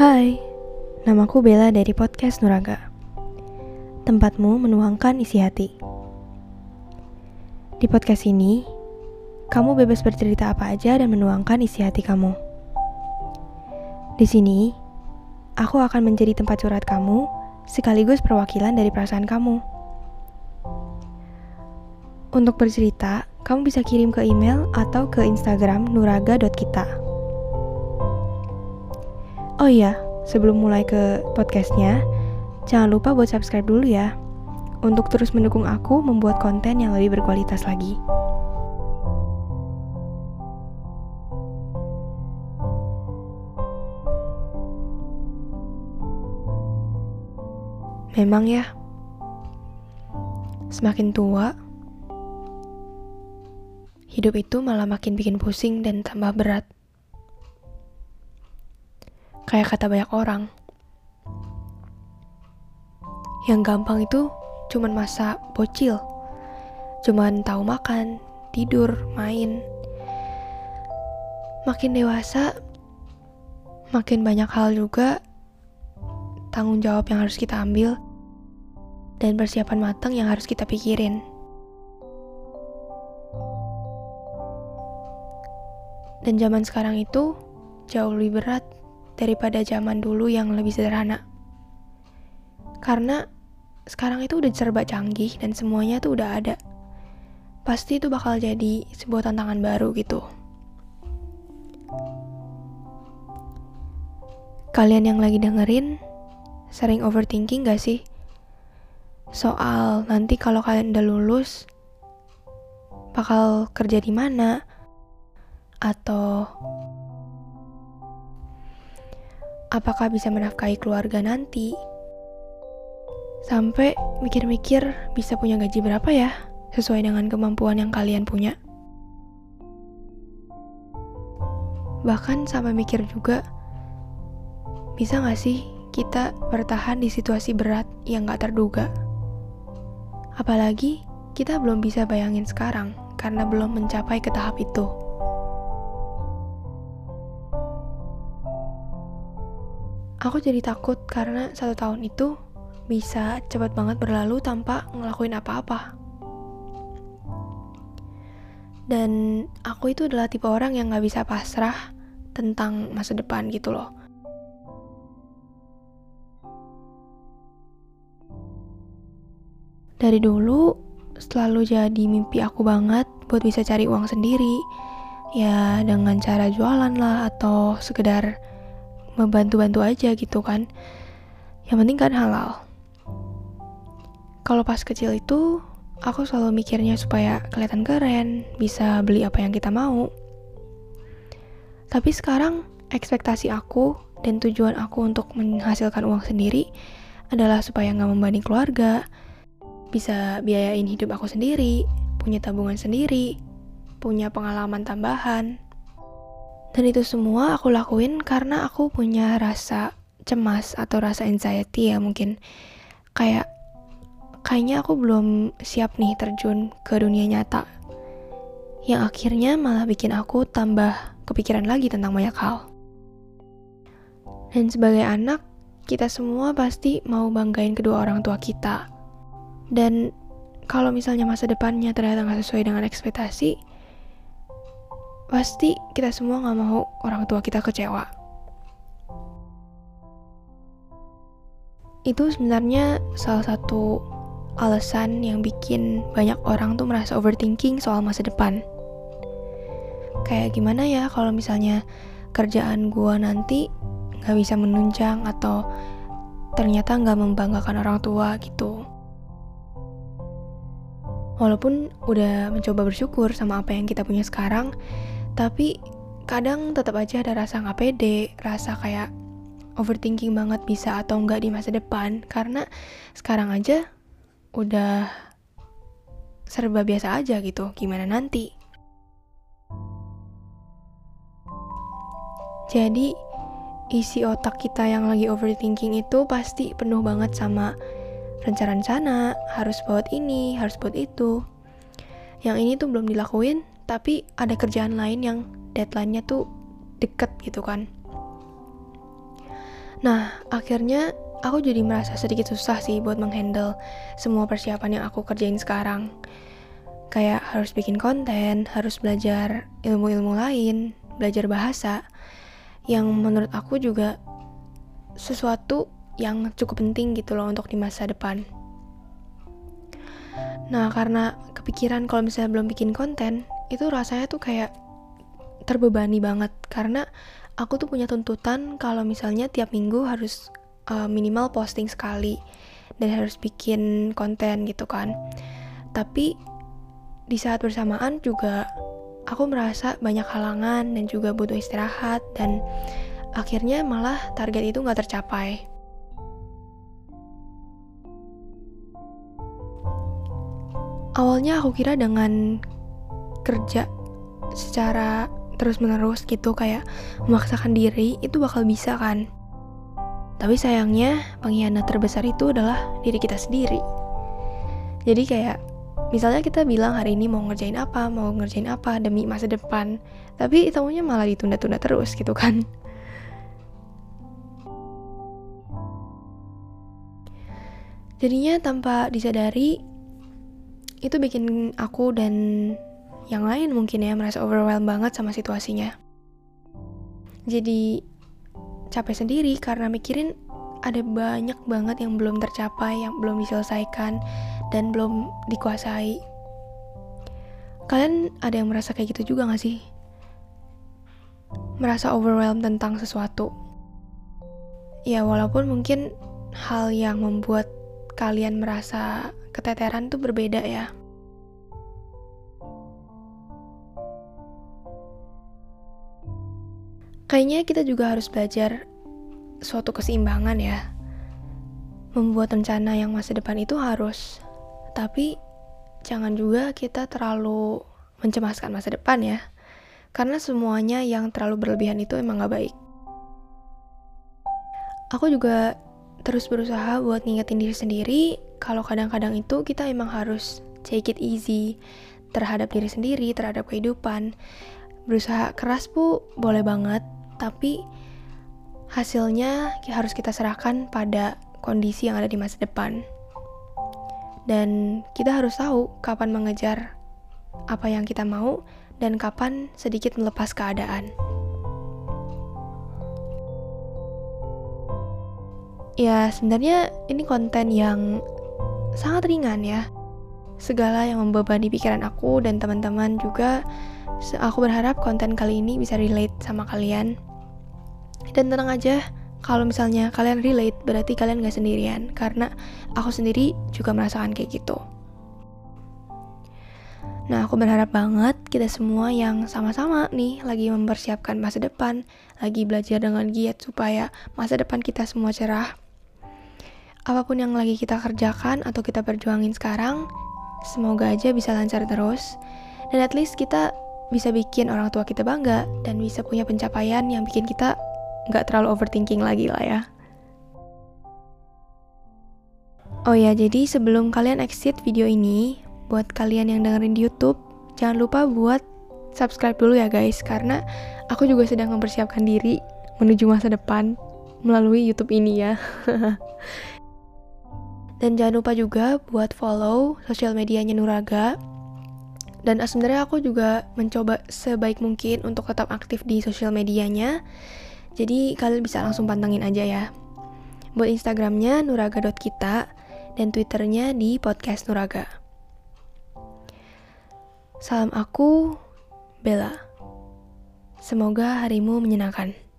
Hai, namaku Bella dari podcast Nuraga. Tempatmu menuangkan isi hati. Di podcast ini, kamu bebas bercerita apa aja dan menuangkan isi hati kamu. Di sini, aku akan menjadi tempat curhat kamu sekaligus perwakilan dari perasaan kamu. Untuk bercerita, kamu bisa kirim ke email atau ke Instagram nuraga.kita. Oh iya, sebelum mulai ke podcastnya, jangan lupa buat subscribe dulu ya, untuk terus mendukung aku membuat konten yang lebih berkualitas lagi. Memang ya, semakin tua, hidup itu malah makin bikin pusing dan tambah berat. Kayak kata banyak orang, yang gampang itu cuman masa bocil, cuman tahu makan, tidur, main. Makin dewasa, makin banyak hal juga tanggung jawab yang harus kita ambil dan persiapan matang yang harus kita pikirin. Dan zaman sekarang itu jauh lebih berat daripada zaman dulu yang lebih sederhana. Karena sekarang itu udah serba canggih dan semuanya tuh udah ada. Pasti itu bakal jadi sebuah tantangan baru gitu. Kalian yang lagi dengerin, sering overthinking gak sih? Soal nanti kalau kalian udah lulus, bakal kerja di mana? Atau apakah bisa menafkahi keluarga nanti? Sampai mikir-mikir bisa punya gaji berapa ya, sesuai dengan kemampuan yang kalian punya. Bahkan sampai mikir juga, bisa gak sih kita bertahan di situasi berat yang gak terduga. Apalagi kita belum bisa bayangin sekarang karena belum mencapai ke tahap itu. Aku jadi takut karena satu tahun itu bisa cepat banget berlalu tanpa ngelakuin apa-apa. Dan aku itu adalah tipe orang yang gak bisa pasrah tentang masa depan gitu loh Dari dulu selalu jadi mimpi aku banget buat bisa cari uang sendiri. Ya dengan cara jualan lah atau sekedar membantu-bantu aja gitu kan. Yang penting kan halal. Kalau pas kecil itu aku selalu mikirnya supaya kelihatan keren, bisa beli apa yang kita mau. Tapi sekarang ekspektasi aku dan tujuan aku untuk menghasilkan uang sendiri adalah supaya nggak membanding keluarga, bisa biayain hidup aku sendiri, punya tabungan sendiri, punya pengalaman tambahan. Dan itu semua aku lakuin karena aku punya rasa cemas atau rasa anxiety ya mungkin. Kayak kayaknya aku belum siap nih terjun ke dunia nyata. Yang akhirnya malah bikin aku tambah kepikiran lagi tentang banyak hal. Dan sebagai anak, kita semua pasti mau banggain kedua orang tua kita dan kalau misalnya masa depannya ternyata nggak sesuai dengan ekspektasi, pasti kita semua nggak mau orang tua kita kecewa. Itu sebenarnya salah satu alasan yang bikin banyak orang tuh merasa overthinking soal masa depan. Kayak gimana ya kalau misalnya kerjaan gua nanti nggak bisa menunjang atau ternyata nggak membanggakan orang tua gitu walaupun udah mencoba bersyukur sama apa yang kita punya sekarang, tapi kadang tetap aja ada rasa nggak pede, rasa kayak overthinking banget bisa atau enggak di masa depan, karena sekarang aja udah serba biasa aja gitu, gimana nanti. Jadi, isi otak kita yang lagi overthinking itu pasti penuh banget sama rencana-rencana, harus buat ini, harus buat itu. Yang ini tuh belum dilakuin, tapi ada kerjaan lain yang deadline-nya tuh deket gitu kan. Nah, akhirnya aku jadi merasa sedikit susah sih buat menghandle semua persiapan yang aku kerjain sekarang. Kayak harus bikin konten, harus belajar ilmu-ilmu lain, belajar bahasa, yang menurut aku juga sesuatu yang cukup penting gitu loh untuk di masa depan. Nah, karena kepikiran kalau misalnya belum bikin konten, itu rasanya tuh kayak terbebani banget karena aku tuh punya tuntutan kalau misalnya tiap minggu harus uh, minimal posting sekali dan harus bikin konten gitu kan. Tapi di saat bersamaan juga aku merasa banyak halangan dan juga butuh istirahat dan akhirnya malah target itu nggak tercapai. Awalnya aku kira dengan kerja secara terus-menerus gitu kayak memaksakan diri itu bakal bisa kan. Tapi sayangnya pengkhianat terbesar itu adalah diri kita sendiri. Jadi kayak misalnya kita bilang hari ini mau ngerjain apa, mau ngerjain apa demi masa depan, tapi tamunya malah ditunda-tunda terus gitu kan. Jadinya tanpa disadari itu bikin aku dan yang lain mungkin ya merasa overwhelmed banget sama situasinya. Jadi capek sendiri karena mikirin ada banyak banget yang belum tercapai, yang belum diselesaikan, dan belum dikuasai. Kalian ada yang merasa kayak gitu juga gak sih? Merasa overwhelmed tentang sesuatu. Ya walaupun mungkin hal yang membuat kalian merasa keteteran tuh berbeda ya. Kayaknya kita juga harus belajar suatu keseimbangan ya. Membuat rencana yang masa depan itu harus, tapi jangan juga kita terlalu mencemaskan masa depan ya. Karena semuanya yang terlalu berlebihan itu emang gak baik. Aku juga terus berusaha buat ngingetin diri sendiri kalau kadang-kadang itu kita emang harus take it easy terhadap diri sendiri, terhadap kehidupan. Berusaha keras bu, boleh banget, tapi hasilnya harus kita serahkan pada kondisi yang ada di masa depan. Dan kita harus tahu kapan mengejar apa yang kita mau dan kapan sedikit melepas keadaan. Ya, sebenarnya ini konten yang sangat ringan ya. Segala yang membebani pikiran aku dan teman-teman juga, aku berharap konten kali ini bisa relate sama kalian dan tenang aja, kalau misalnya kalian relate, berarti kalian gak sendirian. Karena aku sendiri juga merasakan kayak gitu. Nah, aku berharap banget kita semua yang sama-sama nih lagi mempersiapkan masa depan, lagi belajar dengan giat supaya masa depan kita semua cerah. Apa pun yang lagi kita kerjakan atau kita perjuangin sekarang, semoga aja bisa lancar terus. Dan at least kita bisa bikin orang tua kita bangga dan bisa punya pencapaian yang bikin kita nggak terlalu overthinking lagi lah ya. Oh ya, jadi sebelum kalian exit video ini, buat kalian yang dengerin di YouTube, jangan lupa buat subscribe dulu ya guys, karena aku juga sedang mempersiapkan diri menuju masa depan melalui YouTube ini ya. Dan jangan lupa juga buat follow sosial medianya Nuraga. Dan sebenarnya aku juga mencoba sebaik mungkin untuk tetap aktif di sosial medianya. Jadi kalian bisa langsung pantengin aja ya. Buat Instagramnya nuraga.kita dan Twitternya di podcast Nuraga. Salam aku, Bella. Semoga harimu menyenangkan.